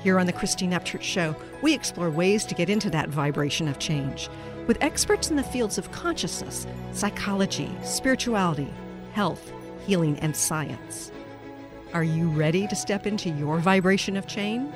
Here on the Christine Upchurch Show, we explore ways to get into that vibration of change with experts in the fields of consciousness, psychology, spirituality, health, healing, and science. Are you ready to step into your vibration of change?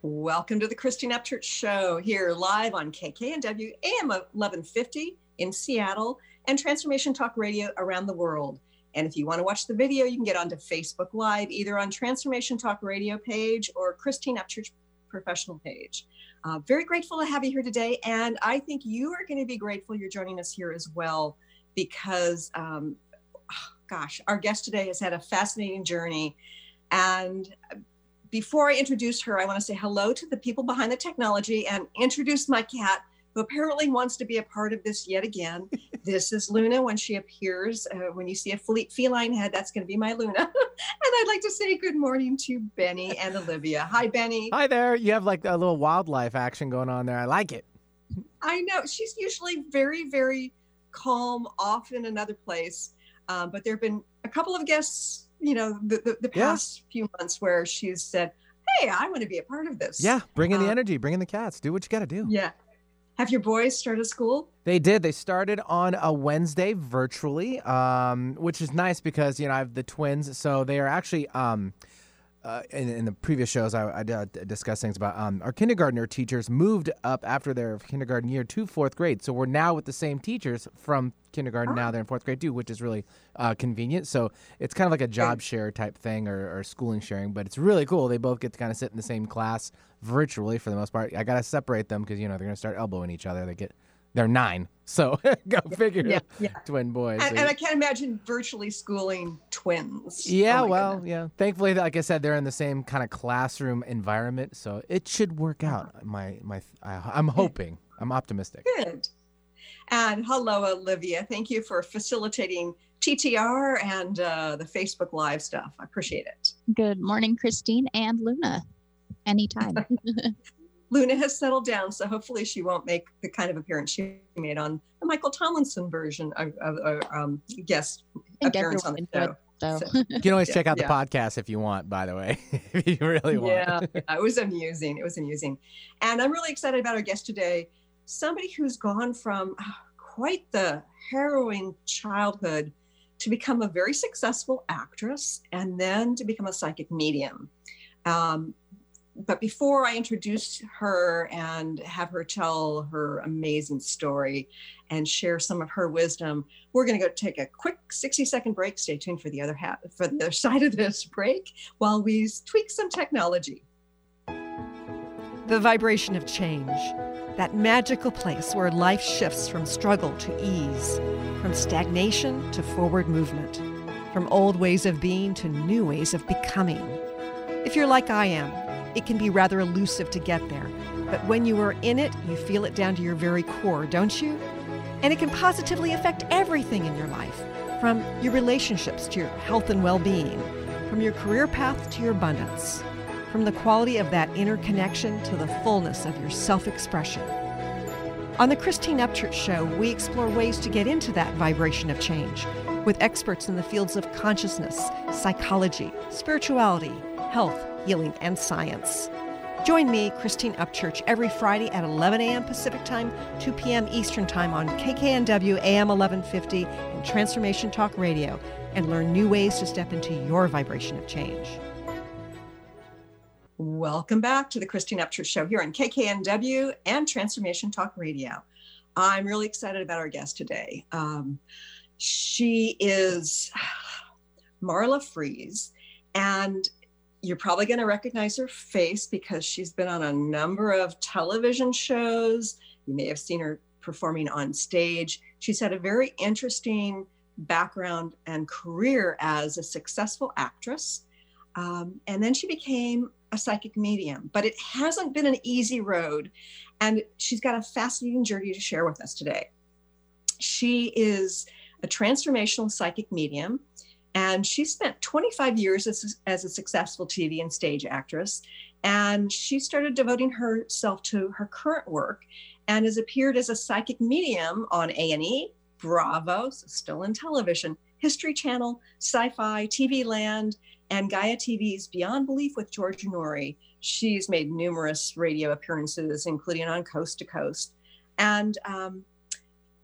Welcome to the Christine Upchurch Show here live on KKNW AM 1150 in Seattle and Transformation Talk Radio around the world. And if you want to watch the video, you can get onto Facebook Live, either on Transformation Talk Radio page or Christine Upchurch professional page. Uh, very grateful to have you here today. And I think you are going to be grateful you're joining us here as well, because, um, gosh, our guest today has had a fascinating journey. And before I introduce her, I want to say hello to the people behind the technology and introduce my cat, who apparently wants to be a part of this yet again. this is Luna when she appears. Uh, when you see a feline head, that's going to be my Luna. and I'd like to say good morning to Benny and Olivia. Hi, Benny. Hi there. You have like a little wildlife action going on there. I like it. I know. She's usually very, very calm, off in another place. Um, but there have been a couple of guests, you know, the, the, the past yeah. few months where she's said, Hey, I want to be a part of this. Yeah, bring in the um, energy, bring in the cats, do what you got to do. Yeah. Have your boys started school? They did. They started on a Wednesday virtually, um, which is nice because you know I have the twins, so they are actually. Um, uh, in, in, the previous shows, I, I discussed things about um, our kindergartner teachers moved up after their kindergarten year to fourth grade. So we're now with the same teachers from kindergarten. Oh. Now they're in fourth grade too, which is really uh, convenient. So it's kind of like a job share type thing or, or, schooling sharing, but it's really cool. They both get to kind of sit in the same class virtually for the most part. I got to separate them because, you know, they're going to start elbowing each other. They get they're nine. So go figure. Yeah, yeah. Twin boys. And, and, I can't imagine virtually schooling twins. Yeah, oh well, goodness. yeah. Thankfully, like I said, they're in the same kind of classroom environment, so it should work out. Uh-huh. My my, I, am hoping. I'm optimistic. Good. And hello, Olivia. Thank you for facilitating TTR and uh, the Facebook Live stuff. I appreciate it. Good morning, Christine and Luna. Anytime. Luna has settled down, so hopefully she won't make the kind of appearance she made on the Michael Tomlinson version of, of, of um, guest appearance on the show. So. you can always check out the yeah. podcast if you want, by the way, if you really want. Yeah, it was amusing. It was amusing. And I'm really excited about our guest today. Somebody who's gone from oh, quite the harrowing childhood to become a very successful actress and then to become a psychic medium. Um, but before I introduce her and have her tell her amazing story and share some of her wisdom, we're going to go take a quick 60 second break. Stay tuned for the other half, for the other side of this break while we tweak some technology. The vibration of change, that magical place where life shifts from struggle to ease, from stagnation to forward movement, from old ways of being to new ways of becoming. If you're like I am, it can be rather elusive to get there. But when you are in it, you feel it down to your very core, don't you? And it can positively affect everything in your life from your relationships to your health and well being, from your career path to your abundance, from the quality of that inner connection to the fullness of your self expression. On the Christine Upchurch Show, we explore ways to get into that vibration of change with experts in the fields of consciousness, psychology, spirituality, health, healing, and science. Join me, Christine Upchurch, every Friday at 11 a.m. Pacific Time, 2 p.m. Eastern Time on KKNW AM 1150 and Transformation Talk Radio, and learn new ways to step into your vibration of change. Welcome back to the Christine Upchurch Show here on KKNW and Transformation Talk Radio. I'm really excited about our guest today. Um, she is Marla Frees, and you're probably going to recognize her face because she's been on a number of television shows. You may have seen her performing on stage. She's had a very interesting background and career as a successful actress. Um, and then she became a psychic medium, but it hasn't been an easy road. And she's got a fascinating journey to share with us today. She is a transformational psychic medium, and she spent 25 years as, as a successful TV and stage actress. And she started devoting herself to her current work and has appeared as a psychic medium on A&E, Bravo, so still in television, History Channel, Sci-Fi, TV Land, and Gaia TV's Beyond Belief with George Noory. She's made numerous radio appearances, including on Coast to Coast. And um,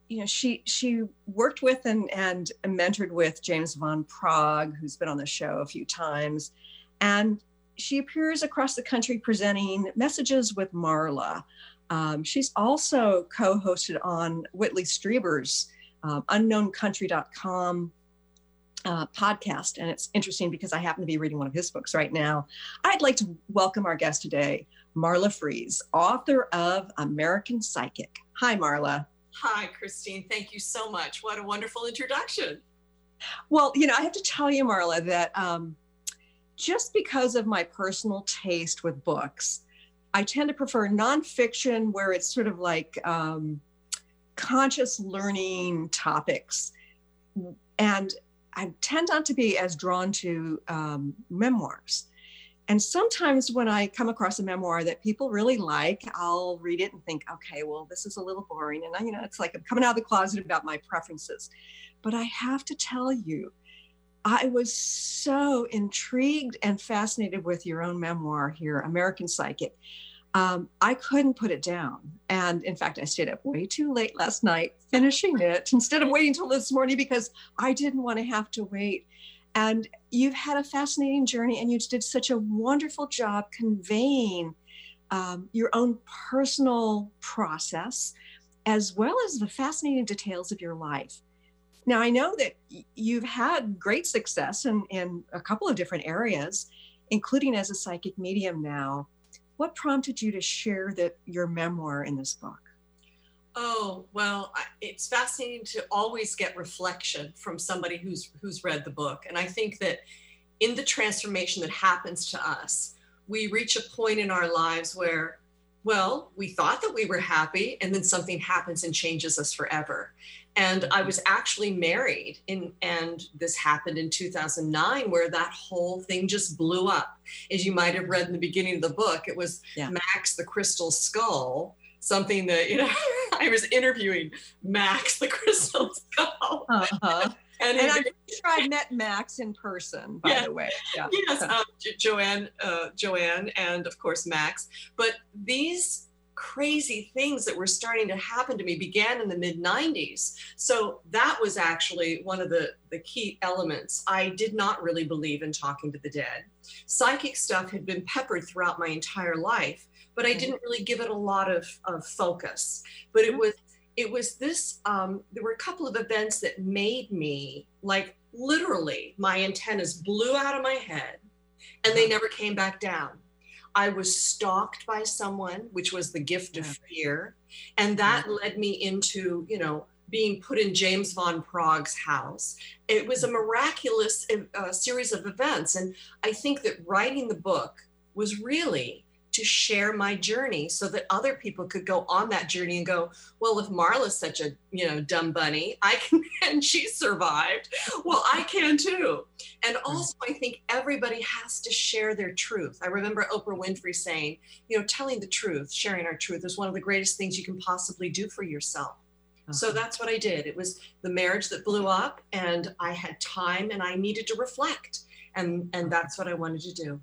you know, she she worked with and and mentored with James Van Praagh, who's been on the show a few times, and she appears across the country presenting messages with Marla. Um, she's also co-hosted on Whitley Strieber's uh, UnknownCountry.com uh, podcast. And it's interesting because I happen to be reading one of his books right now. I'd like to welcome our guest today, Marla Frees, author of American Psychic. Hi, Marla. Hi, Christine. Thank you so much. What a wonderful introduction. Well, you know, I have to tell you, Marla, that um, just because of my personal taste with books, I tend to prefer nonfiction where it's sort of like um, conscious learning topics. And I tend not to be as drawn to um, memoirs. And sometimes when I come across a memoir that people really like, I'll read it and think, okay, well, this is a little boring. And I, you know, it's like I'm coming out of the closet about my preferences. But I have to tell you, I was so intrigued and fascinated with your own memoir here, American Psychic um, I couldn't put it down. And in fact, I stayed up way too late last night finishing it instead of waiting till this morning because I didn't want to have to wait. And you've had a fascinating journey and you did such a wonderful job conveying um, your own personal process as well as the fascinating details of your life. Now, I know that you've had great success in, in a couple of different areas, including as a psychic medium now what prompted you to share that your memoir in this book? Oh well, it's fascinating to always get reflection from somebody who's who's read the book, and I think that in the transformation that happens to us, we reach a point in our lives where well, we thought that we were happy, and then something happens and changes us forever. And I was actually married, in, and this happened in 2009, where that whole thing just blew up. As you might have read in the beginning of the book, it was yeah. Max the Crystal Skull, something that, you know, I was interviewing Max the Crystal Skull. Uh-huh. And, and I'm sure I met Max in person, by yeah, the way. Yeah. Yes, um, Joanne, uh, Joanne, and of course Max. But these crazy things that were starting to happen to me began in the mid 90s. So that was actually one of the, the key elements. I did not really believe in talking to the dead. Psychic stuff had been peppered throughout my entire life, but I mm-hmm. didn't really give it a lot of, of focus. But it mm-hmm. was it was this um, there were a couple of events that made me like literally my antennas blew out of my head and they uh-huh. never came back down i was stalked by someone which was the gift of fear and that led me into you know being put in james van praagh's house it was a miraculous uh, series of events and i think that writing the book was really to share my journey so that other people could go on that journey and go, well, if Marla's such a, you know, dumb bunny, I can, and she survived, well, I can too. And also, I think everybody has to share their truth. I remember Oprah Winfrey saying, you know, telling the truth, sharing our truth is one of the greatest things you can possibly do for yourself. So uh-huh. that's what I did. It was the marriage that blew up, and I had time and I needed to reflect. And, and that's what I wanted to do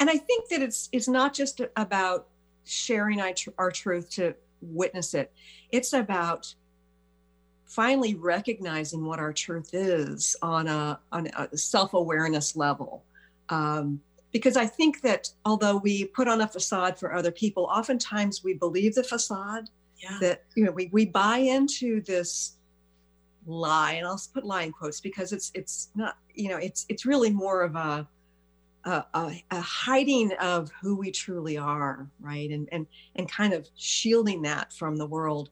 and i think that it's it's not just about sharing our, our truth to witness it it's about finally recognizing what our truth is on a on a self-awareness level um, because i think that although we put on a facade for other people oftentimes we believe the facade yeah. that you know we, we buy into this lie and i'll put lie in quotes because it's it's not you know it's it's really more of a a, a, a, hiding of who we truly are, right? And, and, and kind of shielding that from the world.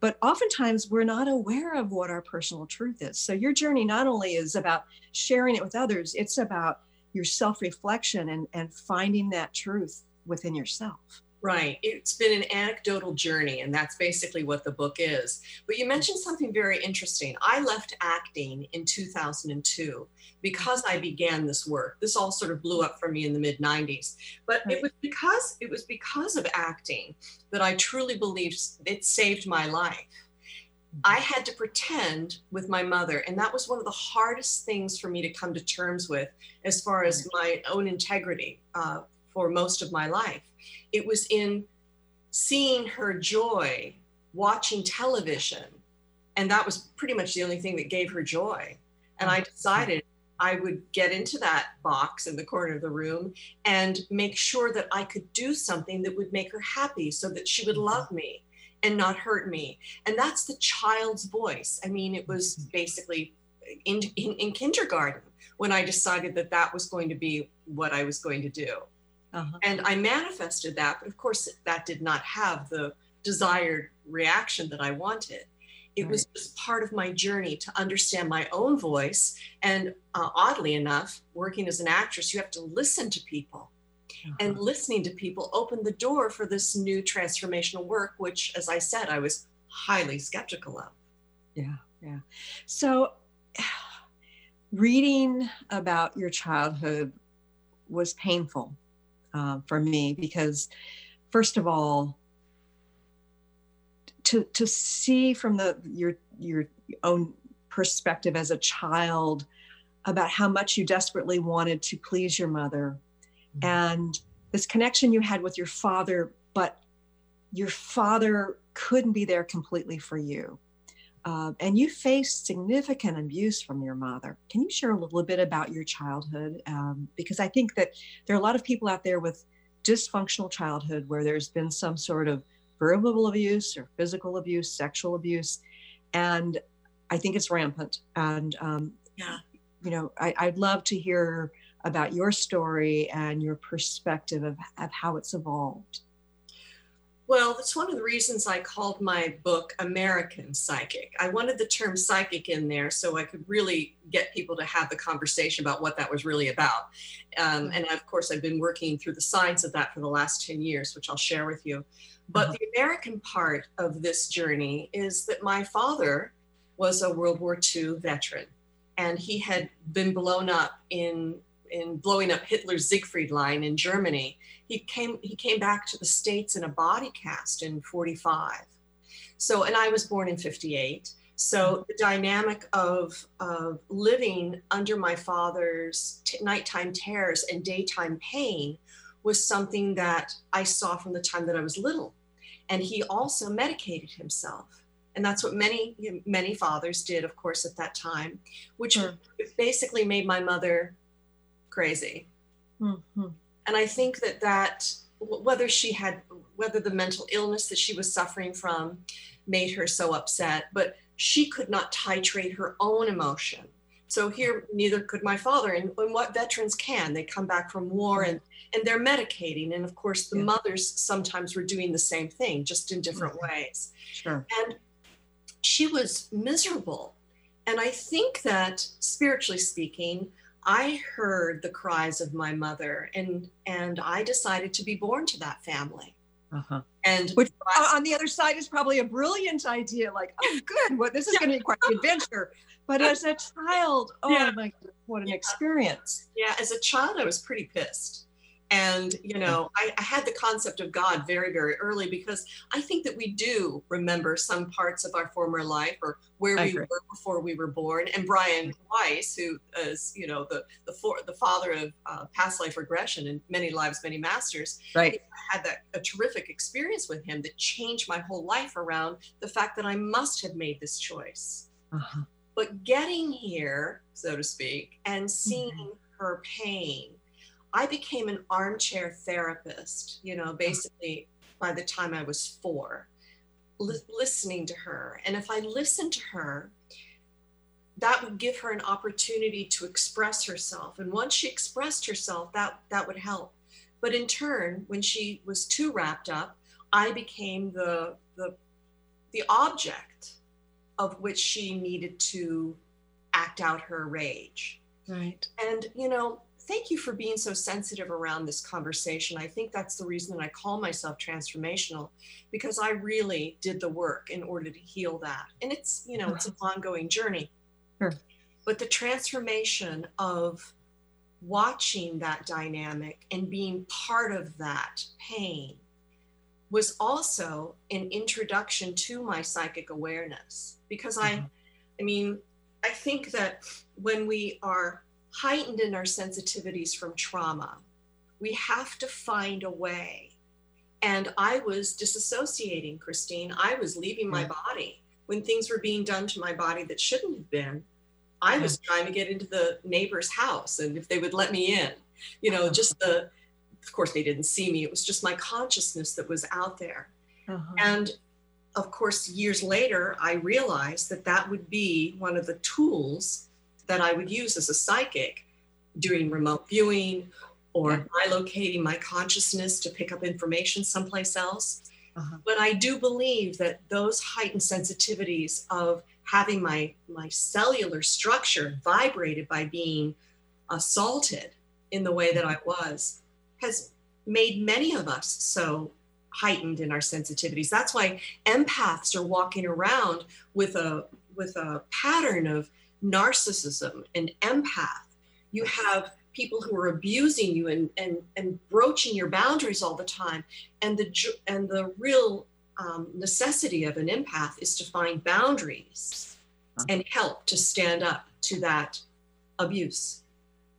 But oftentimes we're not aware of what our personal truth is. So your journey not only is about sharing it with others, it's about your self-reflection and and finding that truth within yourself Right. It's been an anecdotal journey, and that's basically what the book is. But you mentioned something very interesting. I left acting in 2002 because I began this work. This all sort of blew up for me in the mid 90s. But Right. it was because it was because of acting that I truly believed it saved my life. I had to pretend with my mother, and that was one of the hardest things for me to come to terms with as far as my own integrity uh, for most of my life. It was in seeing her joy watching television, and that was pretty much the only thing that gave her joy. And I decided I would get into that box in the corner of the room and make sure that I could do something that would make her happy so that she would mm-hmm. love me and not hurt me. And that's the child's voice. I mean, it was mm-hmm. basically in, in, in kindergarten when I decided that that was going to be what I was going to do. Uh-huh. And I manifested that, but of course, that did not have the desired reaction that I wanted. It was just part of my journey to understand my own voice. And uh, oddly enough, working as an actress, you have to listen to people and Uh-huh. listening to people opened the door for this new transformational work which as i said i was highly skeptical of Yeah, yeah. So, reading about your childhood was painful uh, for me because, first of all, to to see from the your your own perspective as a child about how much you desperately wanted to please your mother Mhm. and this connection you had with your father but your father couldn't be there completely for you um, and you faced significant abuse from your mother. Can you share a little bit about your childhood? Um, because I think that there are a lot of people out there with dysfunctional childhood where there's been some sort of verbal abuse or physical abuse, sexual abuse, and I think it's rampant. And um, Yeah. you know, I, I'd love to hear about your story and your perspective of, of how it's evolved. Well that's one of the reasons i called my book american psychic. I wanted the term psychic in there so i could really get people to have the conversation about what that was really about. Um, and of course i've been working through the science of that for the last 10 years which i'll share with you. But Uh-huh. the american part of this journey is that my father was a world war ii veteran and he had been blown up in in blowing up Hitler's Siegfried line in Germany. He came he came back to the states in a body cast in 45. So and I was born in 58. So mm-hmm. the dynamic of of living under my father's t- nighttime terrors and daytime pain was something that I saw from the time that I was little. And he also medicated himself. And that's what many many fathers did, of course, at that time, which Sure. basically made my mother crazy. Mhm. And I think that that whether she had whether the mental illness that she was suffering from made her so upset, but she could not titrate her own emotion. So here, neither could my father. And, and what veterans can, they come back from war and and they're medicating. And of course, the Yeah. mothers sometimes were doing the same thing, just in different Mhm. ways Sure. and she was miserable and i think that spiritually speaking i heard the cries of my mother and and i decided to be born to that family Uh-huh. and Which uh, on the other side is probably a brilliant idea. Like, oh, good. Well, this is Yeah. going to be quite an adventure. But as a child, oh Yeah. my, God, what an Yeah. experience. yeah as a child i was pretty pissed and you know I, I had the concept of god very very early because i think that we do remember some parts of our former life or where I we agree. were before we were born and brian weiss who is you know the the, for, the father of uh, past life regression and many lives many masters Right. had that a terrific experience with him that changed my whole life around the fact that I must have made this choice. Uh-huh. But getting here, so to speak, and seeing her pain, I became an armchair therapist, you know, uh-huh. basically by the time I was four, li- listening to her. And if I listened to her, that would give her an opportunity to express herself. And once she expressed herself, that, that would help. But in turn, when she was too wrapped up, I became the, the, the object of which she needed to act out her rage. Right. And, you know, thank you for being so sensitive around this conversation. I think that's the reason that I call myself transformational because I really did the work in order to heal that. And it's, you know, it's an ongoing journey. Sure. But the transformation of watching that dynamic and being part of that pain was also an introduction to my psychic awareness because I Mhm. I mean, I think that when we are heightened in our sensitivities from trauma, we have to find a way. And I was disassociating, Christine. I was leaving my body when things were being done to my body that shouldn't have been. I was trying to get into the neighbor's house and if they would let me in, you know, just the, of course, they didn't see me. It was just my consciousness that was out there. Uh-huh. And of course, years later, I realized that that would be one of the tools that I would use as a psychic doing remote viewing or Yeah. bilocating my consciousness to pick up information someplace else. Uh-huh. But I do believe that those heightened sensitivities of having my, my cellular structure vibrated by being assaulted in the way that I was has made many of us so heightened in our sensitivities. That's why empaths are walking around with a with a pattern of narcissism and empath. You have people who are abusing you and and and broaching your boundaries all the time. And the and the real um, necessity of an empath is to find boundaries and help to stand up to that abuse.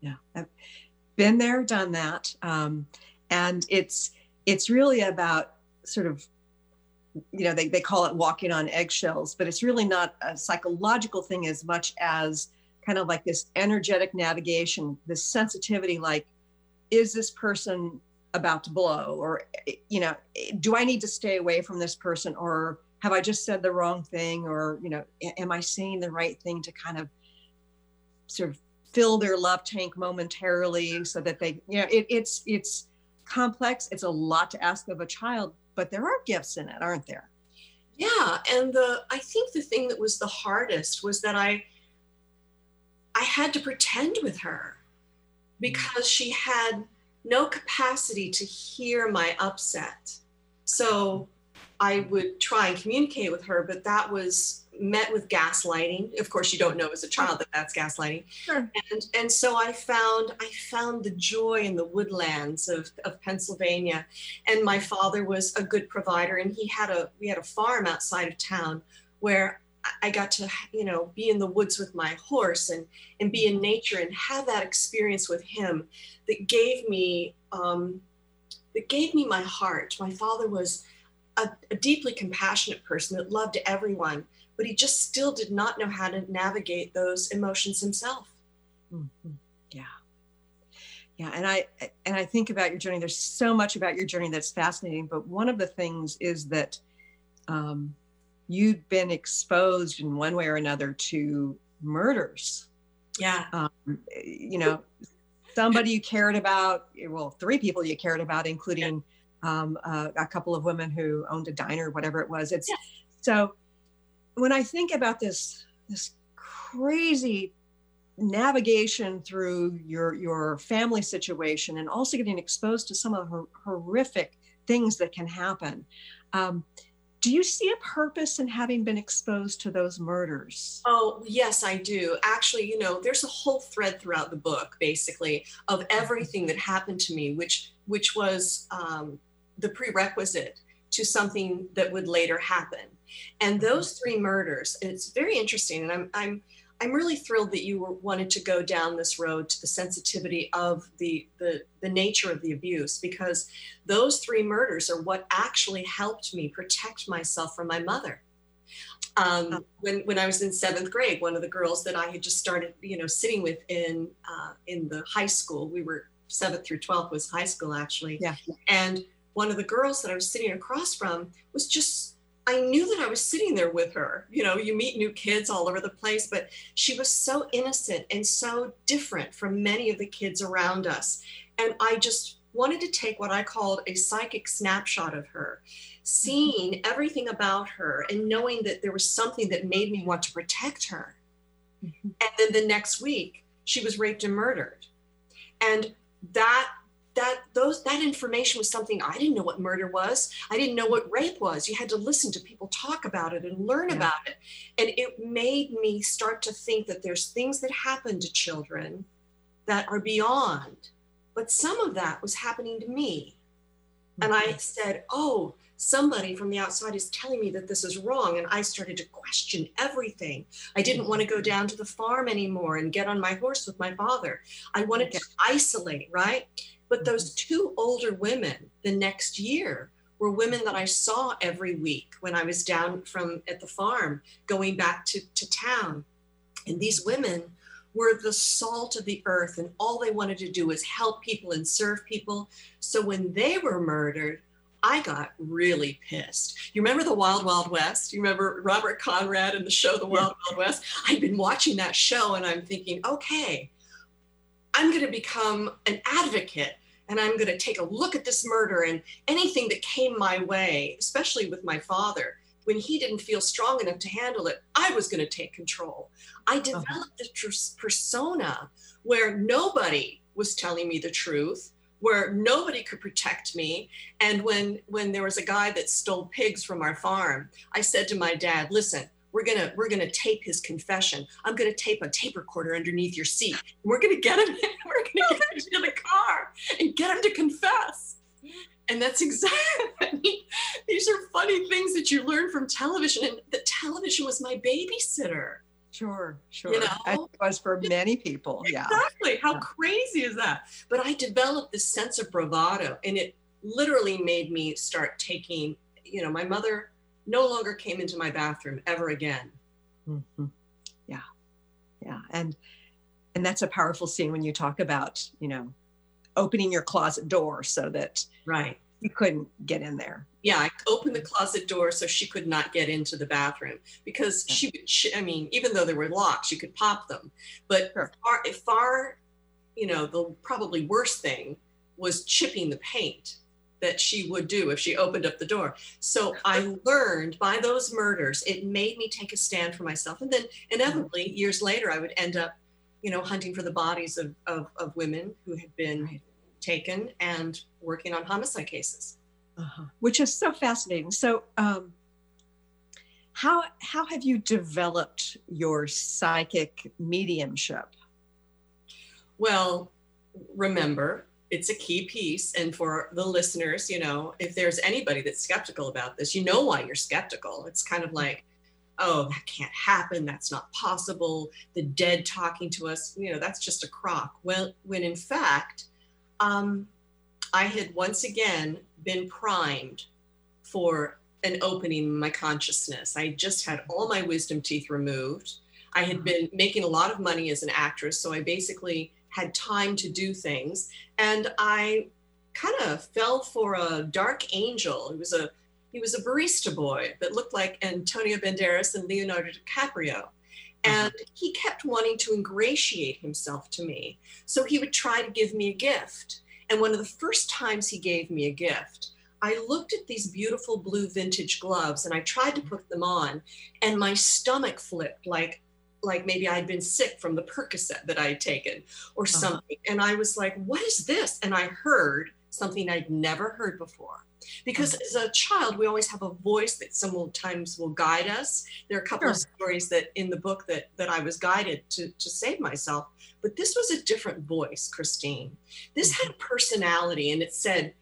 yeah i've been there done that um, and it's it's really about sort of you know they, they call it walking on eggshells but it's really not a psychological thing as much as kind of like this energetic navigation this sensitivity like is this person about to blow? Or eh, you know eh, do i need to stay away from this person? Or have i just said the wrong thing? Or you know am i saying the right thing to kind of sort of fill their love tank momentarily so that they you know it, it's it's complex. It's a lot to ask of a child but there are gifts in it aren't there Yeah, and the I think the thing that was the hardest was that I I had to pretend with her because she had no capacity to hear my upset. So I would try and communicate with her, but that was met with gaslighting. Of course, you don't know as a child that that's gaslighting. Sure. And and so I found I found the joy in the woodlands of, of Pennsylvania. And my father was a good provider, and he had a we had a farm outside of town where I- got to you know be in the woods with my horse and and be in nature and have that experience with him that gave me um, that gave me my heart. My father was a, a deeply compassionate person that loved everyone, but he just still did not know how to navigate those emotions himself. Mhm. yeah yeah and i and i think about your journey there's so much about your journey that's fascinating but one of the things is that um, you'd been exposed in one way or another to murders Yeah. um, you know somebody you cared about well three people you cared about including um, uh, a couple of women who owned a diner whatever it was it's Yeah. so when i think about this this crazy navigation through your your family situation and also getting exposed to some of the horrific things that can happen um, do you see a purpose in having been exposed to those murders Oh, yes, I do. Actually, you know, there's a whole thread throughout the book, basically, of everything that happened to me, which which was um, the prerequisite to something that would later happen. And those three murders, and it's very interesting, and I'm I'm I'm really thrilled that you were, wanted to go down this road to the sensitivity of the, the the nature of the abuse because those three murders are what actually helped me protect myself from my mother um, when when I was in seventh grade, one of the girls that I had just started, you know, sitting with in uh, in the high school, we were seventh through twelfth was high school actually, Yeah. and one of the girls that I was sitting across from was just. I knew that I was sitting there with her. You know, you meet new kids all over the place, but she was so innocent and so different from many of the kids around us. And I just wanted to take what I called a psychic snapshot of her, seeing everything about her and knowing that there was something that made me want to protect her. Mhm. And then the next week, she was raped and murdered. And that that those that information was something I didn't know what murder was. I didn't know what rape was. You had to listen to people talk about it and learn Yeah. about it. And it made me start to think that there's things that happen to children that are beyond. But some of that was happening to me. And I mm-hmm. said, Oh, somebody from the outside is telling me that this is wrong. And I started to question everything. I didn't want to go down to the farm anymore and get on my horse with my father. I wanted to isolate, right? But those mm-hmm. two older women the next year were women that I saw every week when I was down from at the farm going back to, to town. And these women were the salt of the earth, and all they wanted to do was help people and serve people. So when they were murdered, I got really pissed. You remember the Wild Wild West? You remember Robert Conrad and the show The Wild Wild West? I'd been watching that show and I'm thinking, okay, I'm going to become an advocate and I'm going to take a look at this murder and anything that came my way, especially with my father. When he didn't feel strong enough to handle it, I was going to take control. I uh-huh. developed this pers- persona where nobody was telling me the truth where nobody could protect me. And when when there was a guy that stole pigs from our farm i said to my dad listen we're gonna we're gonna tape his confession. I'm gonna tape a tape recorder underneath your seat. We're gonna get him we're gonna get him into the car and get him to confess. And that's exactly these are funny things that you learn from television. And the television was my babysitter Sure, sure. You know? It was for many people. Yeah. Exactly. How Yeah. crazy is that? But I developed this sense of bravado and it literally made me start taking, you know, my mother no longer came into my bathroom ever again. Mhm. Yeah. Yeah. And and that's a powerful scene when you talk about, you know, opening your closet door so that Right. You couldn't get in there. Yeah, I opened the closet door so she could not get into the bathroom because she would, she, I mean, even though there were locks, you could pop them. But Sure. far, far, you know, the probably worst thing was chipping the paint that she would do if she opened up the door. So I learned by those murders, it made me take a stand for myself. And then inevitably, years later, I would end up, you know, hunting for the bodies of, of, of women who had been. Taken and working on homicide cases. uh-huh. which is so fascinating. So, um, how how have you developed your psychic mediumship? Well, remember, it's a key piece. And for the listeners, you know, if there's anybody that's skeptical about this, you know why you're skeptical. It's kind of like, oh, that can't happen. That's not possible. The dead talking to us, you know, that's just a crock. Well, when in fact, um, I had once again been primed for an opening in my consciousness. I just had all my wisdom teeth removed. I had been making a lot of money as an actress, so I basically had time to do things. And I kind of fell for a dark angel. He was a he was a barista boy that looked like Antonio Banderas and Leonardo DiCaprio. And he kept wanting to ingratiate himself to me. So he would try to give me a gift. And one of the first times he gave me a gift, I looked at these beautiful blue vintage gloves and I tried to put them on, and my stomach flipped like like maybe I'd been sick from the Percocet that I had taken or Uh-huh. something. And I was like, what is this? And I heard something I'd never heard before. Because as a child, we always have a voice that sometimes will guide us. There are a couple of stories that in the book that that I was guided to to save myself. But this was a different voice, Christine. This had a mm-hmm. personality and it said,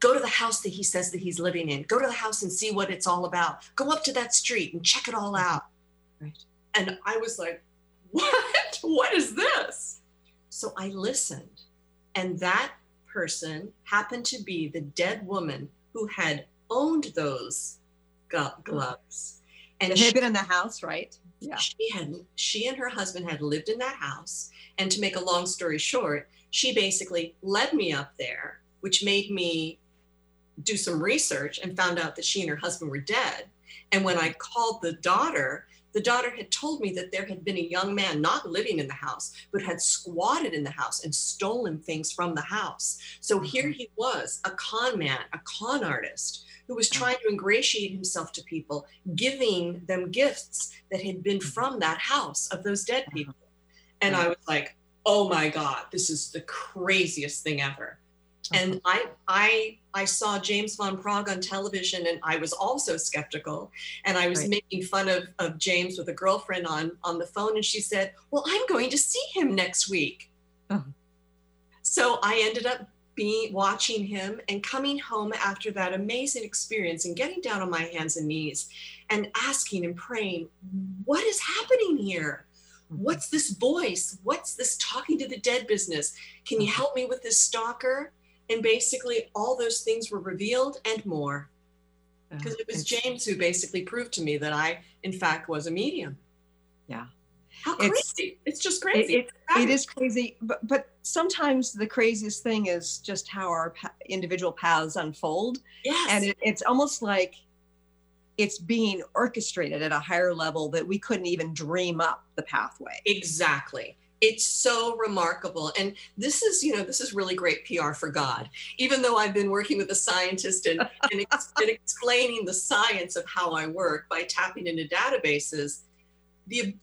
go to the house that he says that he's living in. Go to the house and see what it's all about. Go up to that street and check it all mm-hmm. out. Right. And I was like, what? What is this? So I listened. And that person happened to be the dead woman who had owned those glo- gloves. And she, had been in the house, right? Yeah. she had she and her husband had lived in that house. And to make a long story short, she basically led me up there, which made me do some research and found out that she and her husband were dead. And when I called the daughter, the daughter had told me that there had been a young man not living in the house, but had squatted in the house and stolen things from the house. So mm-hmm. here he was, a con man, a con artist who was trying to ingratiate himself to people, giving them gifts that had been mm-hmm. from that house of those dead uh-huh. people. And I was like, oh my God, this is the craziest thing ever. Uh-huh. And I, I, I saw James Van Praagh on television, and I was also skeptical. And I was Right. making fun of, of James with a girlfriend on on the phone, and she said, "Well, I'm going to see him next week." Uh-huh. So I ended up being watching him and coming home after that amazing experience and getting down on my hands and knees and asking and praying, "What is happening here?" what's this voice what's this talking to the dead business can you help me with this stalker and basically all those things were revealed and more. Oh, because it was james who basically proved to me that i in fact was a medium. Yeah. how It's- crazy. It's, just it, crazy. it, it is crazy but but sometimes the craziest thing is just how our pa- individual paths unfold. Yes. And it, it's almost like it's being orchestrated at a higher level that we couldn't even dream up the pathway. Exactly. It's so remarkable. And this is, you know, this is really great PR for God. Even though I've been working with a scientist and, and, ex- and explaining the science of how I work by tapping into databases, the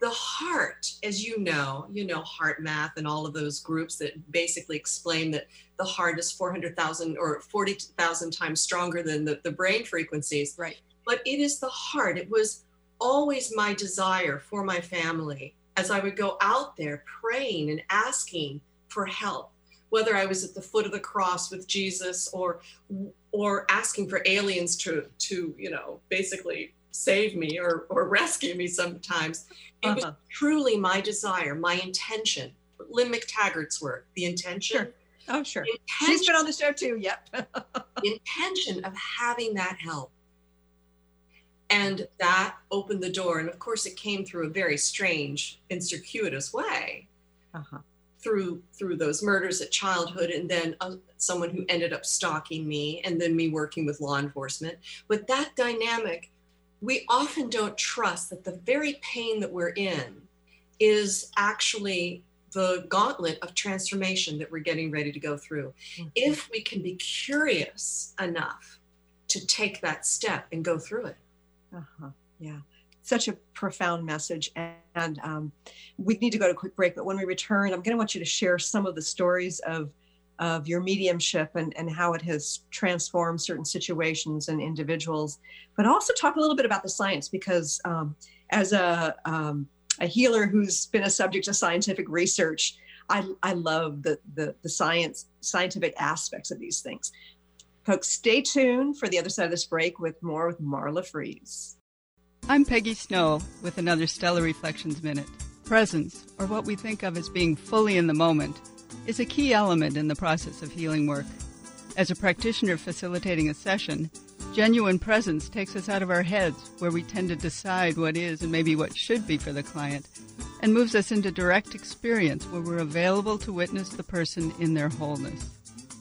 the heart, as you know, you know, HeartMath and all of those groups that basically explain that the heart is 400,000 or 40,000 times stronger than the, the brain frequencies right but it is the heart. It was always my desire for my family as I would go out there praying and asking for help, whether I was at the foot of the cross with Jesus or or asking for aliens to to you know basically save me or or rescue me sometimes. It was Uh-huh. truly my desire, my intention. Lynne McTaggart's work, the intention. Sure. oh sure the she's been on the show too yep the intention of having that help. And that opened the door. And of course, it came through a very strange and circuitous way. Uh-huh. through through those murders at childhood and then uh, someone who ended up stalking me and then me working with law enforcement. But that dynamic we often don't trust that the very pain that we're in is actually the gauntlet of transformation that we're getting ready to go through. If we can be curious enough to take that step and go through it Uh-huh. Yeah. Such a profound message. And, and um, we need to go to a quick break. But when we return, I'm going to want you to share some of the stories of, of your mediumship and, and how it has transformed certain situations and individuals, but also talk a little bit about the science because um, as a, um, a healer who's been a subject of scientific research, I, I love the, the, the science, scientific aspects of these things. Folks, stay tuned for the other side of this break with more with Marla Frees. I'm Peggy Snow with another Stellar Reflections Minute. Presence, or what we think of as being fully in the moment, is a key element in the process of healing work. As a practitioner facilitating a session, genuine presence takes us out of our heads, where we tend to decide what is and maybe what should be for the client, and moves us into direct experience where we're available to witness the person in their wholeness.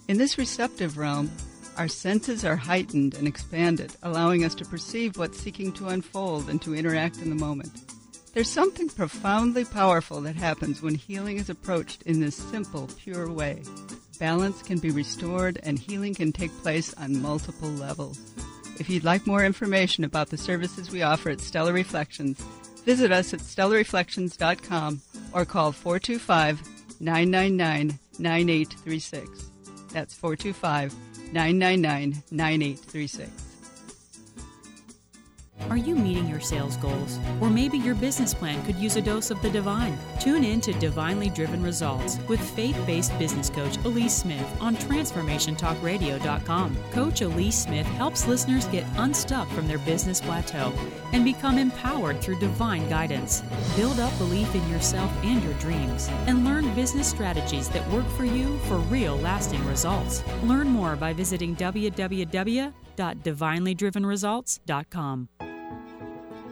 In this receptive realm, our senses are heightened and expanded, allowing us to perceive what's seeking to unfold and to interact in the moment. There's something profoundly powerful that happens when healing is approached in this simple, pure way. Balance can be restored and healing can take place on multiple levels. If you'd like more information about the services we offer at Stellar Reflections, visit us at stellarreflections.com or call 425 999 9836. That's 425 999 9836. Are you meeting your sales goals? Or maybe your business plan could use a dose of the divine? Tune in to Divinely Driven Results with faith based business coach Elise Smith on TransformationTalkRadio.com. Coach Elise Smith helps listeners get unstuck from their business plateau and become empowered through divine guidance. Build up belief in yourself and your dreams and learn business strategies that work for you for real lasting results. Learn more by visiting www.divinelydrivenresults.com.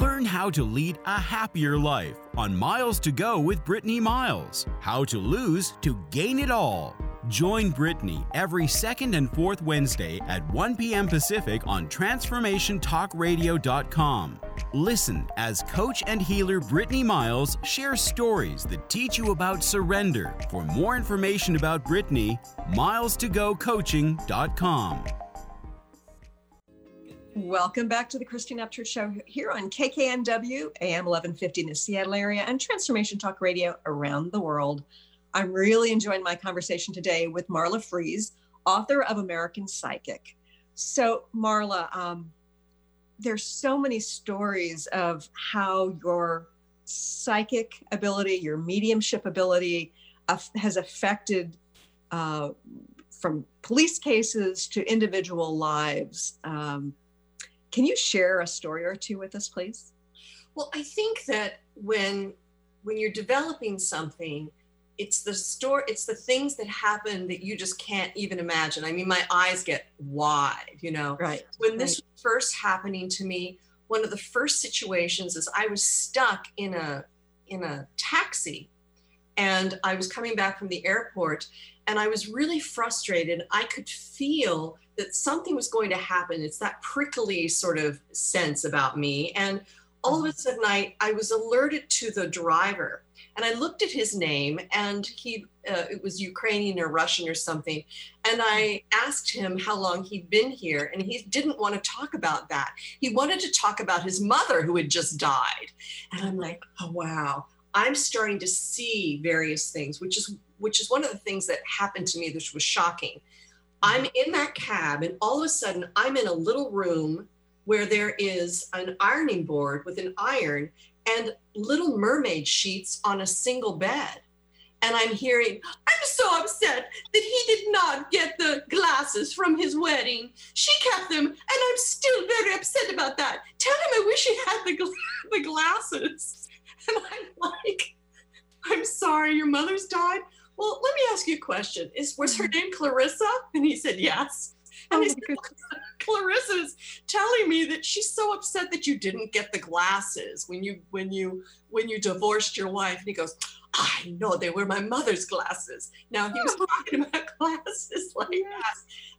Learn how to lead a happier life on Miles to Go with Brittany Miles. How to lose to gain it all. Join Brittany every second and fourth Wednesday at 1 p.m. Pacific on TransformationTalkRadio.com. Listen as coach and healer Brittany Miles shares stories that teach you about surrender. For more information about Brittany, milestogocoaching.com. Welcome back to the Christine Upchurch Show here on KKNW, AM 1150 in the Seattle area, and Transformation Talk Radio around the world. I'm really enjoying my conversation today with Marla Frees, author of American Psychic. So, Marla, um, there's so many stories of how your psychic ability, your mediumship ability, uh, has affected uh, from police cases to individual lives. Um, can you share a story or two with us, please? Well, I think that when when you're developing something, it's the story, it's the things that happen that you just can't even imagine. I mean, my eyes get wide, you know. Right. When this was first happening to me, one of the first situations is I was stuck in a in a taxi and I was coming back from the airport and I was really frustrated. I could feel that something was going to happen. It's that prickly sort of sense about me. And all of a sudden, I, I was alerted to the driver. And I looked at his name, and he uh, it was Ukrainian or Russian or something. And I asked him how long he'd been here, and he didn't want to talk about that. He wanted to talk about his mother who had just died. And I'm like, oh wow, I'm starting to see various things, which is which is one of the things that happened to me, which was shocking. I'm in that cab, and all of a sudden, I'm in a little room where there is an ironing board with an iron and little mermaid sheets on a single bed. And I'm hearing, I'm so upset that he did not get the glasses from his wedding. She kept them, and I'm still very upset about that. Tell him I wish he had the, the glasses. And I'm like, I'm sorry, your mother's died. Well, let me ask you a question. Is was her mm-hmm. name Clarissa? And he said yes. And Oh my said, Clarissa's telling me that she's so upset that you didn't get the glasses when you when you when you divorced your wife. And he goes, I know they were my mother's glasses. Now he was oh. talking about glasses like that.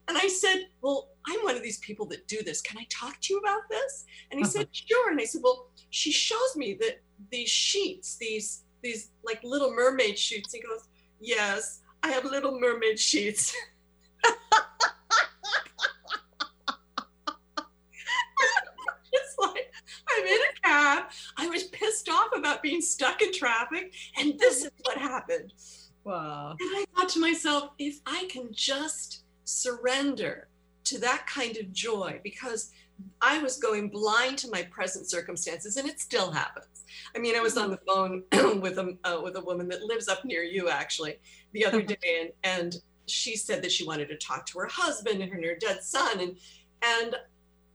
And I said, Well, I'm one of these people that do this. Can I talk to you about this? And he uh-huh. said, Sure. And I said, Well, she shows me that these sheets, these these like little mermaid sheets. He goes, Yes, I have little mermaid sheets. it's like I'm in a cab. I was pissed off about being stuck in traffic, and this is what happened. Wow. And I thought to myself, if I can just surrender to that kind of joy, because I was going blind to my present circumstances, and it still happens. I mean, I was on the phone with a uh, with a woman that lives up near you, actually, the other day, and and she said that she wanted to talk to her husband and her, her dead son, and and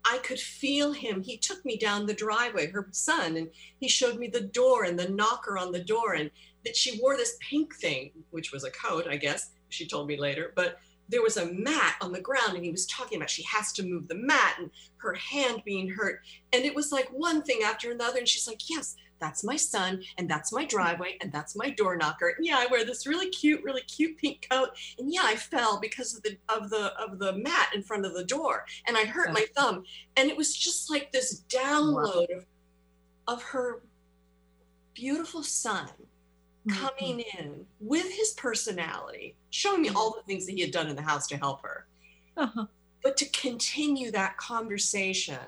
I could feel him. He took me down the driveway, her son, and he showed me the door and the knocker on the door, and that she wore this pink thing, which was a coat, I guess. She told me later, but there was a mat on the ground, and he was talking about she has to move the mat and her hand being hurt, and it was like one thing after another, and she's like, yes. That's my son, and that's my driveway, and that's my door knocker. And yeah, I wear this really cute, really cute pink coat. And yeah, I fell because of the of the of the mat in front of the door, and I hurt my thumb. And it was just like this download of, of her beautiful son coming in with his personality, showing me all the things that he had done in the house to help her. Uh-huh. But to continue that conversation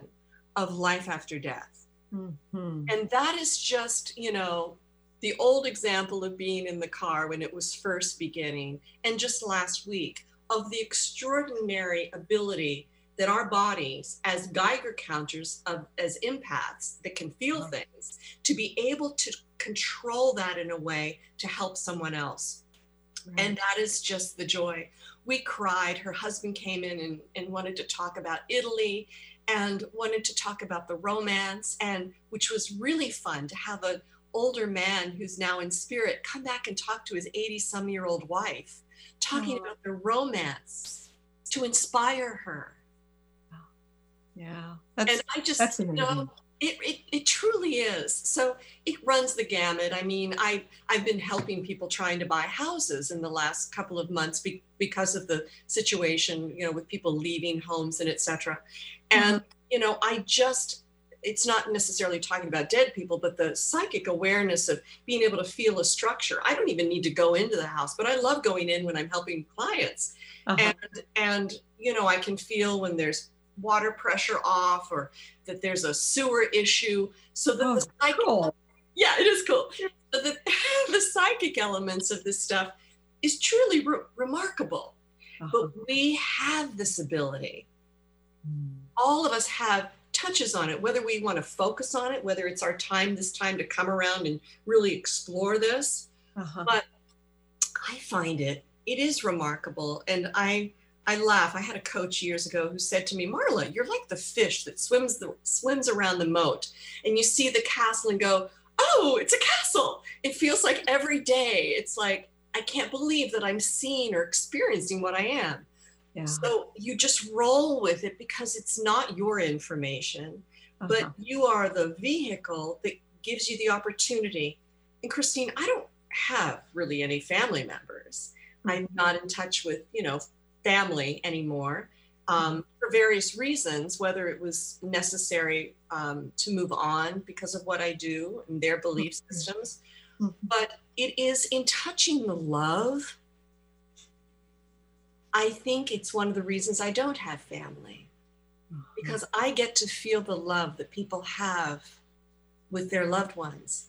of life after death. Mhm. And that is just, you know, the old example of being in the car when it was first beginning, and just last week, of the extraordinary ability that our bodies, as Geiger counters, of, as empaths that can feel mm-hmm. things, to be able to control that in a way to help someone else. Mm-hmm. And that is just the joy. We cried. Her husband came in and, and wanted to talk about Italy and wanted to talk about the romance and which was really fun to have an older man who's now in spirit come back and talk to his 80 some year old wife talking Oh. about the romance to inspire her Yeah. That's, and i just that's you amazing. know it, it, it truly is so it runs the gamut i mean i i've been helping people trying to buy houses in the last couple of months be, because of the situation you know with people leaving homes and etc and you know i just it's not necessarily talking about dead people but the psychic awareness of being able to feel a structure i don't even need to go into the house but i love going in when i'm helping clients Uh-huh. and and you know i can feel when there's water pressure off or that there's a sewer issue so that Oh, the psychic cool. yeah it is cool so the, the psychic elements of this stuff is truly re- remarkable Uh-huh. but we have this ability Mm. all of us have touches on it whether we want to focus on it whether it's our time this time to come around and really explore this Uh-huh. but I find it it is remarkable, and I I laugh. I had a coach years ago who said to me, "Marla, you're like the fish that swims the swims around the moat, and you see the castle and go, oh, it's a castle. It feels like every day. It's like I can't believe that I'm seeing or experiencing what I am." Yeah. So you just roll with it because it's not your information but Uh-huh. you are the vehicle that gives you the opportunity. And Christine, I don't have really any family members. I'm not in touch with, you know, family anymore um, for various reasons, whether it was necessary um, to move on because of what I do and their belief systems. Mhm. But it is in touching the love. I think it's one of the reasons I don't have family because I get to feel the love that people have with their loved ones.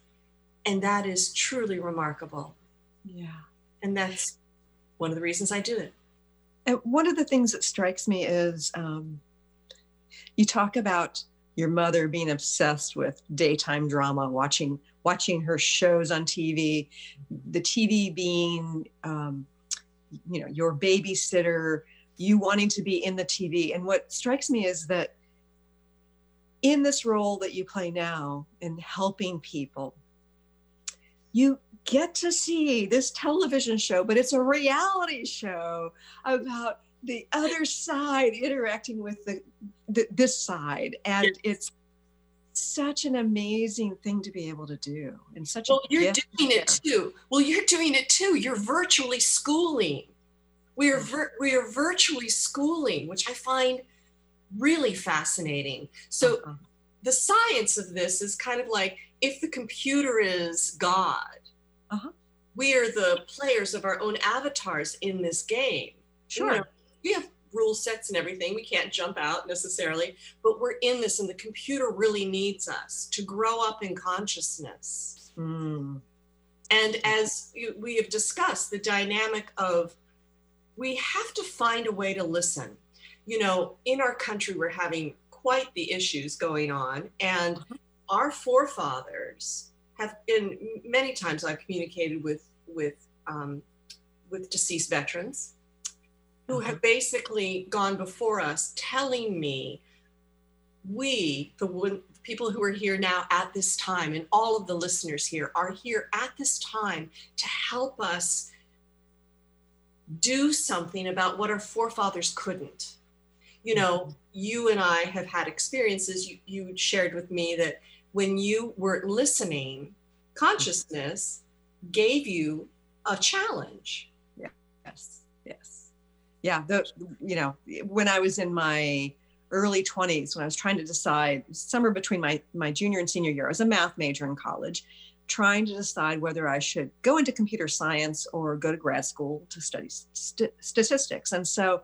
And that is truly remarkable. yeah. And that's one of the reasons I do it. One of the things that strikes me is um, you talk about your mother being obsessed with daytime drama, watching watching her shows on TV, the TV being, um, you know, your babysitter, you wanting to be in the TV. And what strikes me is that in this role that you play now in helping people, you get to see this television show, but it's a reality show about the other side interacting with the, the this side and it's such an amazing thing to be able to do and such Well, a you're doing it too. Well, you're doing it too. You're virtually schooling. We are vir- we are virtually schooling, which I find really fascinating. So Uh-huh. the science of this is kind of like if the computer is God, Uh-huh. we are the players of our own avatars in this game. sure You know, we have rule sets and everything. We can't jump out necessarily, but we're in this, and the computer really needs us to grow up in consciousness. Mm. And as you- we have discussed, the dynamic of we have to find a way to listen. You know, in our country, we're having quite the issues going on, and our forefathers have. In many times, I've communicated with with um, with deceased veterans who have basically gone before us, telling me we, the one, people who are here now at this time, and all of the listeners here are here at this time to help us do something about what our forefathers couldn't. You know, you and I have had experiences. You, you shared with me that when you were listening, consciousness gave you a challenge. Yeah. Yes, yes, yeah. The you know when I was in my early twenties, when I was trying to decide somewhere between my my junior and senior year, I was a math major in college, trying to decide whether I should go into computer science or go to grad school to study st- statistics. And so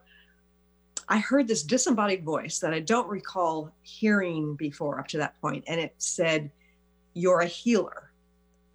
I heard this disembodied voice that I don't recall hearing before up to that point, and it said, "You're a healer."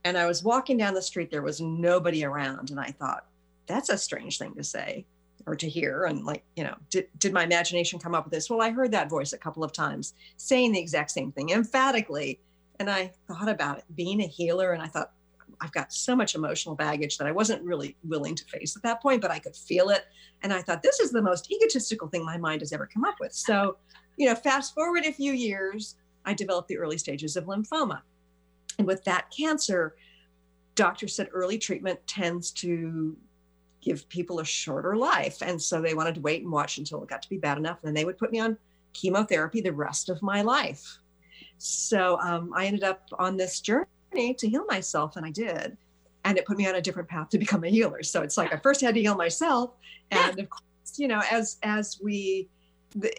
And I was walking down the street. There was nobody around, and I thought that's a strange thing to say or to hear and like you know did, did my imagination come up with this well i heard that voice a couple of times saying the exact same thing emphatically and I thought about it being a healer, and I thought, I've got so much emotional baggage that I wasn't really willing to face at that point, but I could feel it. And I thought, this is the most egotistical thing my mind has ever come up with. So, you know, fast forward a few years, I developed the early stages of lymphoma. And with that cancer, doctors said early treatment tends to give people a shorter life. And so they wanted to wait and watch until it got to be bad enough. And then they would put me on chemotherapy the rest of my life. So um, I ended up on this journey to heal myself, and I did. And it put me on a different path to become a healer. So it's like I first had to heal myself, and of course, you know, as as we, the,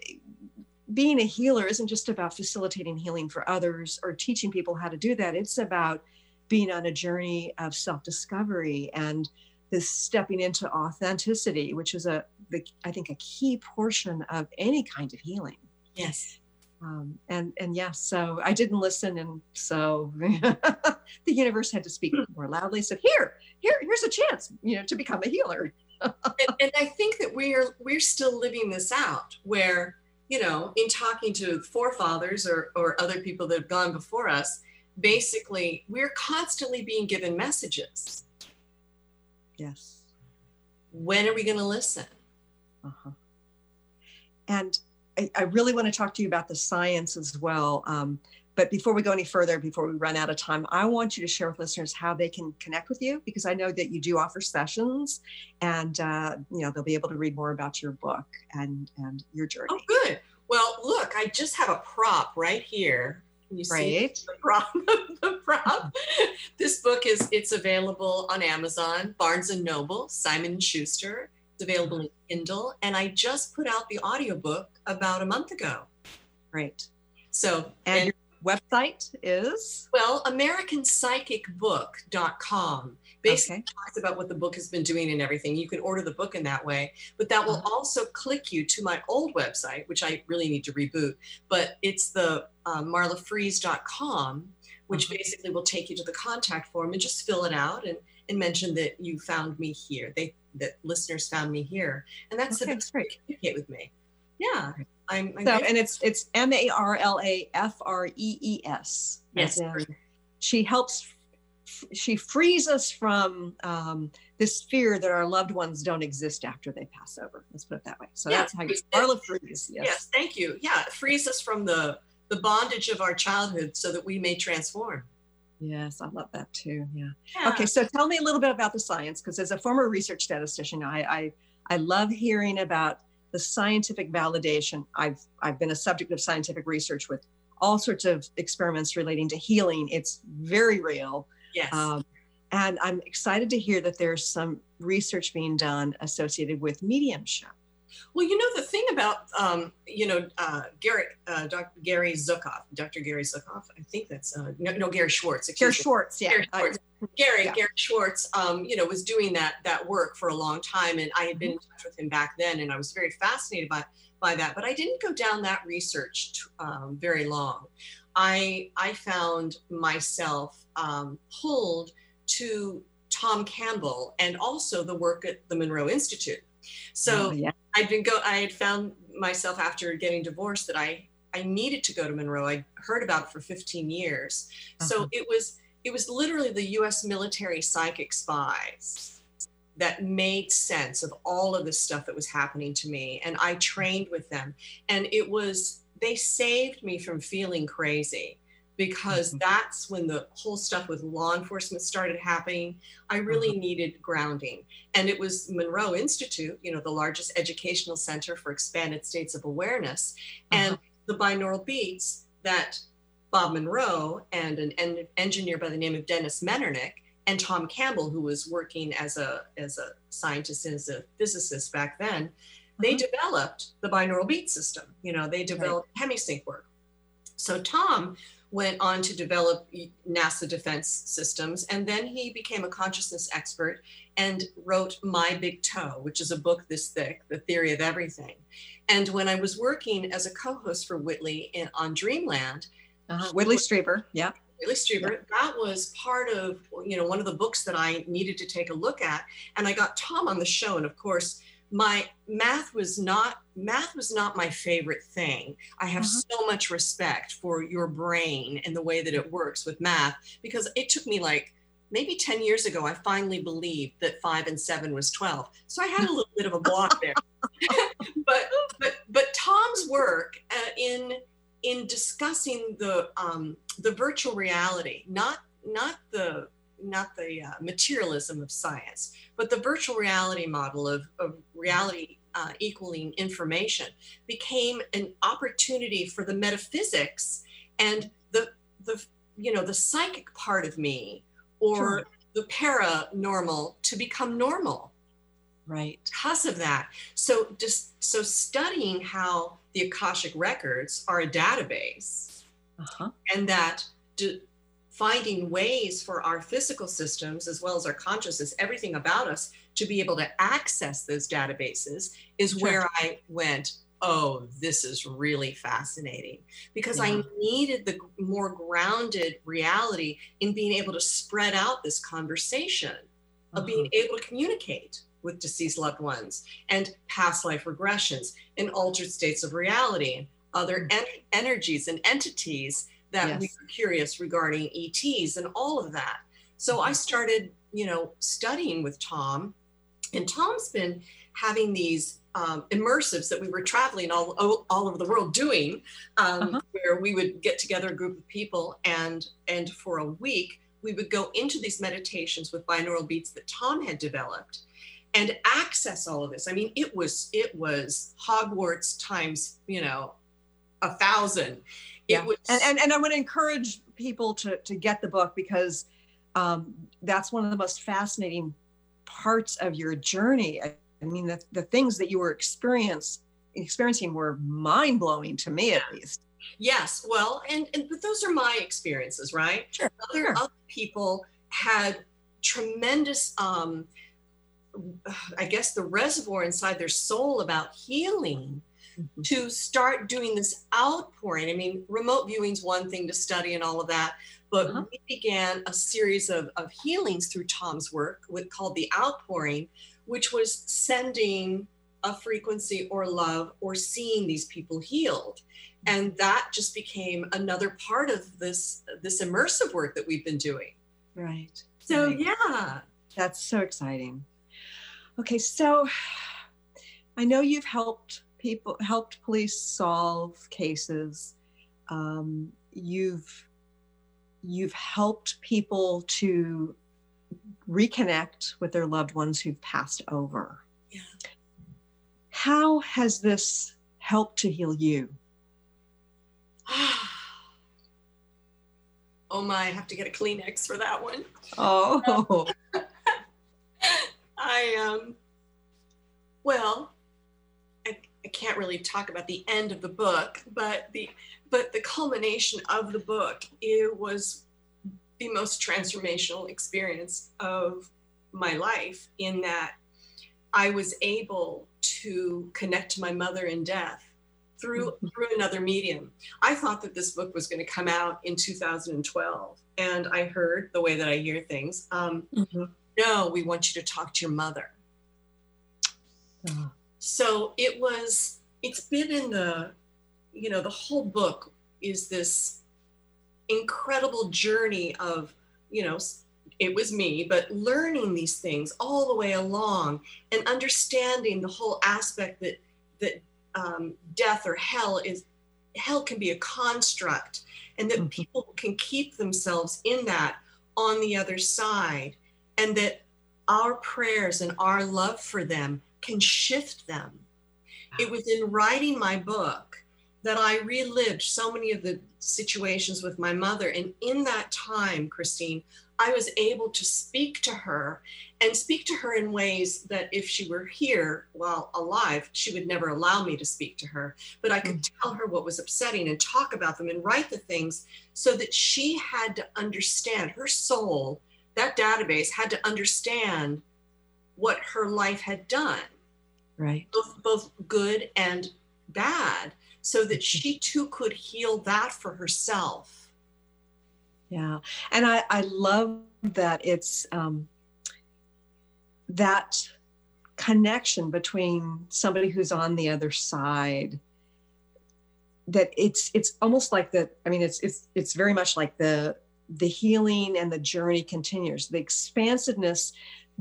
being a healer isn't just about facilitating healing for others or teaching people how to do that. It's about being on a journey of self-discovery and this stepping into authenticity, which is a, the, I think, a key portion of any kind of healing. Yes. Um, and and yeah, so I didn't listen, and so the universe had to speak more loudly. Said, "Here, here, here's a chance, you know, to become a healer." and, and I think that we're we're still living this out, where you know, in talking to forefathers or or other people that have gone before us, basically we're constantly being given messages. Yes. When are we going to listen? Uh-huh. And I, I, really want to talk to you about the science as well. Um, but before we go any further, before we run out of time, I want you to share with listeners how they can connect with you because I know that you do offer sessions, and uh, you know they'll be able to read more about your book and and your journey. Oh, good. Well, look, I just have a prop right here. Can you right. see the prop? the prop. this book is it's available on Amazon, Barnes and Noble, Simon and Schuster. It's available in Kindle, and I just put out the audiobook about a month ago. Right. So, and, and your website is? Well, AmericanPsychicBook.com basically okay. talks about what the book has been doing and everything. You can order the book in that way, but that will uh-huh. also click you to my old website, which I really need to reboot. But it's the um, marlafrees.com, which uh-huh. basically will take you to the contact form and just fill it out and, and mention that you found me here. They that listeners found me here, and that's okay, the best to communicate with me. Yeah. I'm, I'm so, and it's it's M A R L A F R E E S. Yes. She helps. She frees us from um, this fear that our loved ones don't exist after they pass over. Let's put it that way. So yeah, that's how you Marla frees. Yes. yes. Thank you. Yeah, it frees us from the the bondage of our childhood, so that we may transform. Yes, I love that too. Yeah. yeah. Okay, so tell me a little bit about the science, because as a former research statistician, I, I I love hearing about the scientific validation. I've I've been a subject of scientific research with all sorts of experiments relating to healing. It's very real. Yes. Um, and I'm excited to hear that there's some research being done associated with mediumship. Well, you know the thing about um, you know uh, Gary, uh, Dr. Gary Zukav, Dr. Gary Zukav. I think that's uh, no, no, Gary Schwartz. Gary Schwartz, yeah. Gary Schwartz. Gary, yeah. Gary Schwartz, um, you know, was doing that that work for a long time, and I had been in mm-hmm. touch with him back then, and I was very fascinated by by that. But I didn't go down that research um, very long. I I found myself um, pulled to Tom Campbell and also the work at the Monroe Institute. So oh, yeah. I'd been go. I had found myself after getting divorced that I I needed to go to Monroe. I heard about it for 15 years. Uh-huh. So it was it was literally the US military psychic spies that made sense of all of the stuff that was happening to me. And I trained with them. And it was, they saved me from feeling crazy because mm-hmm. that's when the whole stuff with law enforcement started happening. I really mm-hmm. needed grounding. And it was Monroe Institute, you know, the largest educational center for expanded states of awareness. And uh-huh. the binaural beats that Bob Monroe and an en- engineer by the name of Dennis Mennerich and Tom Campbell, who was working as a as a scientist and as a physicist back then, they mm-hmm. developed the binaural beat system. You know, they developed right. hemisync work. So Tom went on to develop NASA defense systems, and then he became a consciousness expert and wrote My Big Toe, which is a book this thick, The Theory of Everything. And when I was working as a co-host for Whitley in, on Dreamland, uh-huh. Whitley Strieber, yeah. Whitley Strieber. Yeah. That was part of, you know, one of the books that I needed to take a look at. And I got Tom on the show. And of course, my math was not math was not my favorite thing. I have Uh-huh. so much respect for your brain and the way that it works with math because it took me like maybe 10 years ago I finally believed that 5 and 7 was 12. So I had a little bit of a block there. but but but Tom's work uh, in in discussing the um, the virtual reality, not not the not the uh, materialism of science, but the virtual reality model of, of reality uh, equaling information became an opportunity for the metaphysics and the the you know the psychic part of me or Sure. the paranormal to become normal Right. because of that. So just so studying how the Akashic records are a database Uh-huh. and that d- finding ways for our physical systems as well as our consciousness, everything about us to be able to access those databases is Sure. where I went, oh, this is really fascinating because Yeah. I needed the more grounded reality in being able to spread out this conversation of being Uh-huh. able to communicate with deceased loved ones and past life regressions and altered states of reality other en- energies and entities that we were curious regarding ETs and all of that. So I started, you know, studying with Tom, and Tom's been having these um, immersives that we were traveling all, all, all over the world doing, um, Uh-huh. where we would get together a group of people and and for a week we would go into these meditations with binaural beats that Tom had developed and access all of this. I mean, it was it was Hogwarts times, you know, a thousand. Yeah. Was and, and and I want to encourage people to to get the book because um, that's one of the most fascinating parts of your journey. I, I mean, the, the things that you were experience, experiencing were mind blowing to me, at least. Yes, well, and, and but those are my experiences, right? Sure, Other sure. other people had tremendous, um, I guess, the reservoir inside their soul about healing Mm-hmm. to start doing this outpouring. I mean, remote viewing's one thing to study and all of that, but Uh-huh. we began a series of, of healings through Tom's work with called the outpouring, which was sending a frequency or love or seeing these people healed. And that just became another part of this this immersive work that we've been doing. Right. So Right. yeah. That's so exciting. Okay, so I know you've helped people, helped police solve cases. Um, you've you've helped people to reconnect with their loved ones who've passed over. Yeah. How has this helped to heal you? oh my, I have to get a Kleenex for that one. Oh, I um well, I, can't really talk about the end of the book, but the but the culmination of the book it was the most transformational experience of my life in that I was able to connect to my mother in death through through another medium. I thought that this book was going to come out in 2012 and I heard the way that I hear things um Mhm. no, we want you to talk to your mother. Oh. So it was, it's been in the, you know, the whole book is this incredible journey of, you know, it was me, but learning these things all the way along and understanding the whole aspect that, that um, death or hell is, hell can be a construct and that Mhm. people can keep themselves in that on the other side and that our prayers and our love for them can shift them. It was in writing my book that I relived so many of the situations with my mother. And in that time, Christine, I was able to speak to her and speak to her in ways that if she were here while alive, she would never allow me to speak to her. But I could mm. tell her what was upsetting and talk about them and write the things so that she had to understand her soul, that database had to understand what her life had done right. both both good and bad so that she too could heal that for herself Yeah. And I, I love that it's um, that connection between somebody who's on the other side that it's it's almost like the i mean it's it's it's very much like the the healing and the journey continues the expansiveness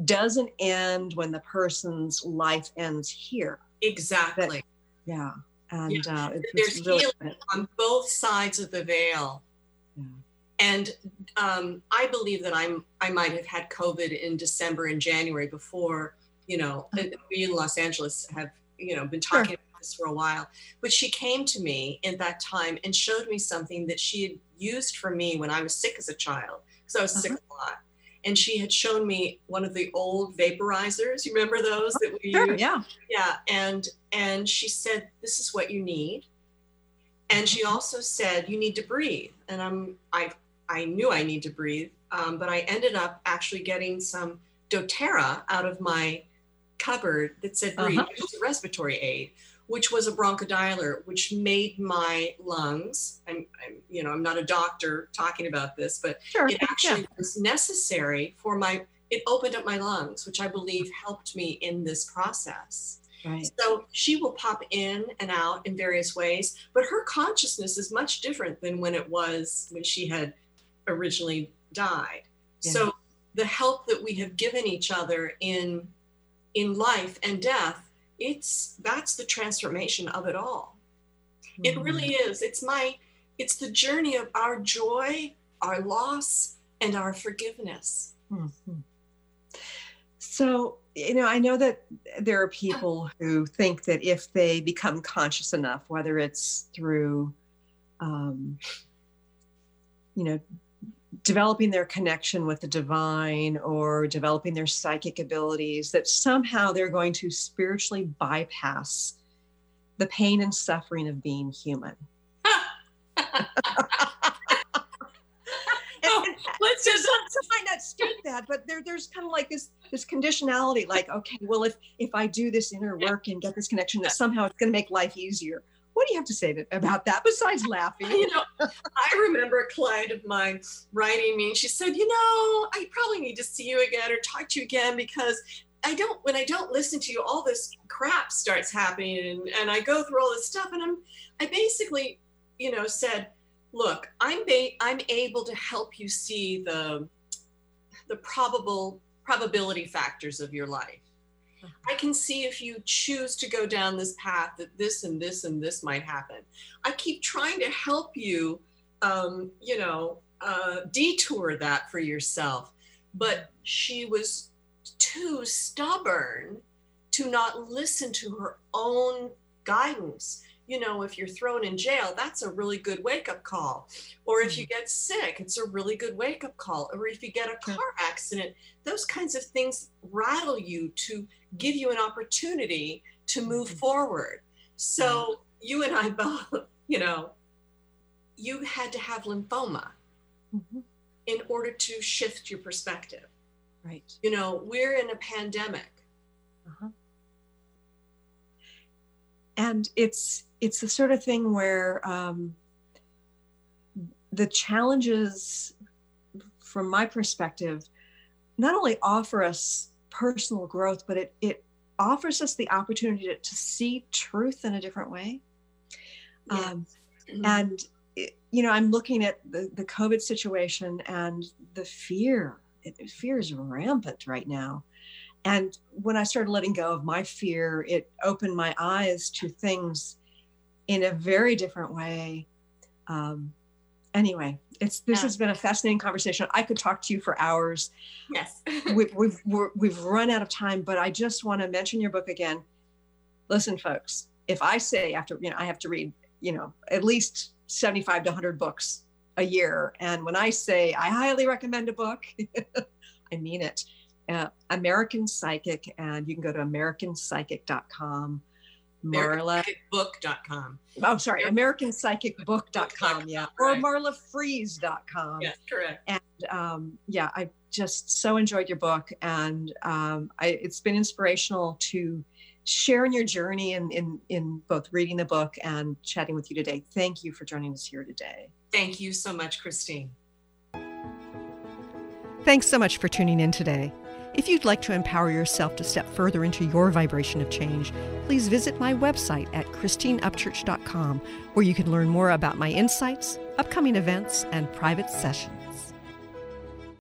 doesn't end when the person's life ends here exactly that, yeah and yeah. Uh, there's really healing on both sides of the veil yeah. and um, i believe that i'm i might have had covid in december and january before you know uh-huh. we in los angeles have you know been talking sure this for a while. But she came to me in that time and showed me something that she had used for me when I was sick as a child, because I was uh-huh. sick a lot. And she had shown me one of the old vaporizers. You remember those that we sure, used? Yeah. Yeah. And and she said, This is what you need. And she also said, You need to breathe. And I'm I I knew I need to breathe. Um, but I ended up actually getting some doTERRA out of my cupboard that said breathe, uh-huh. which is a respiratory aid which was a bronchodilator, which made my lungs. I'm, I'm, you know, I'm not a doctor talking about this, but sure. it actually yeah. was necessary for my. It opened up my lungs, which I believe helped me in this process. Right. So she will pop in and out in various ways, but her consciousness is much different than when it was when she had originally died. Yeah. So the help that we have given each other in in life and death it's that's the transformation of it all mm-hmm. it really is it's my it's the journey of our joy our loss and our forgiveness mm-hmm. so you know i know that there are people who think that if they become conscious enough whether it's through um, you know developing their connection with the divine or developing their psychic abilities, that somehow they're going to spiritually bypass the pain and suffering of being human. Oh, let's just might not state that, but there, there's kind of like this this conditionality, like, okay, well, if if I do this inner work and get this connection, that somehow it's going to make life easier. What do you have to say about that besides laughing? You know, I remember a client of mine writing me and she said, you know, I probably need to see you again or talk to you again because I don't, when I don't listen to you, all this crap starts happening and, and I go through all this stuff and I'm, I basically, you know, said, look, I'm, ba- I'm able to help you see the, the probable probability factors of your life I can see if you choose to go down this path that this and this and this might happen. I keep trying to help you, um, you know, uh, detour that for yourself. But she was too stubborn to not listen to her own guidance you know, if you're thrown in jail, that's a really good wake up call. Or if you mm-hmm. get sick, it's a really good wake up call. Or if you get a car accident, those kinds of things rattle you to give you an opportunity to move mm-hmm. forward. So you and I both, you know, you had to have lymphoma mm-hmm. in order to shift your perspective. Right. You know, we're in a pandemic. Uh-huh. And it's it's the sort of thing where um, the challenges, from my perspective, not only offer us personal growth, but it, it offers us the opportunity to, to see truth in a different way. Yeah. Um, mm-hmm. and, it, you know, I'm looking at the, the COVID situation and the fear. It, fear is rampant right now. And when I started letting go of my fear, it opened my eyes to things in a very different way. Um, anyway, it's this yeah. has been a fascinating conversation. I could talk to you for hours. Yes, we, we've we we've run out of time, but I just want to mention your book again. Listen, folks, if I say after you know I have to read you know at least seventy five to hundred books a year, and when I say I highly recommend a book, I mean it. Uh, American Psychic, and you can go to AmericanPsychic.com Marla book.com. Oh, sorry, AmericanPsychicBook.com. Yeah, or MarlaFrees.com. Yes, correct. And um, yeah, I just so enjoyed your book, and um, I, it's been inspirational to share in your journey in, in in both reading the book and chatting with you today. Thank you for joining us here today. Thank you so much, Christine. Thanks so much for tuning in today. If you'd like to empower yourself to step further into your vibration of change, please visit my website at christineupchurch.com, where you can learn more about my insights, upcoming events, and private sessions.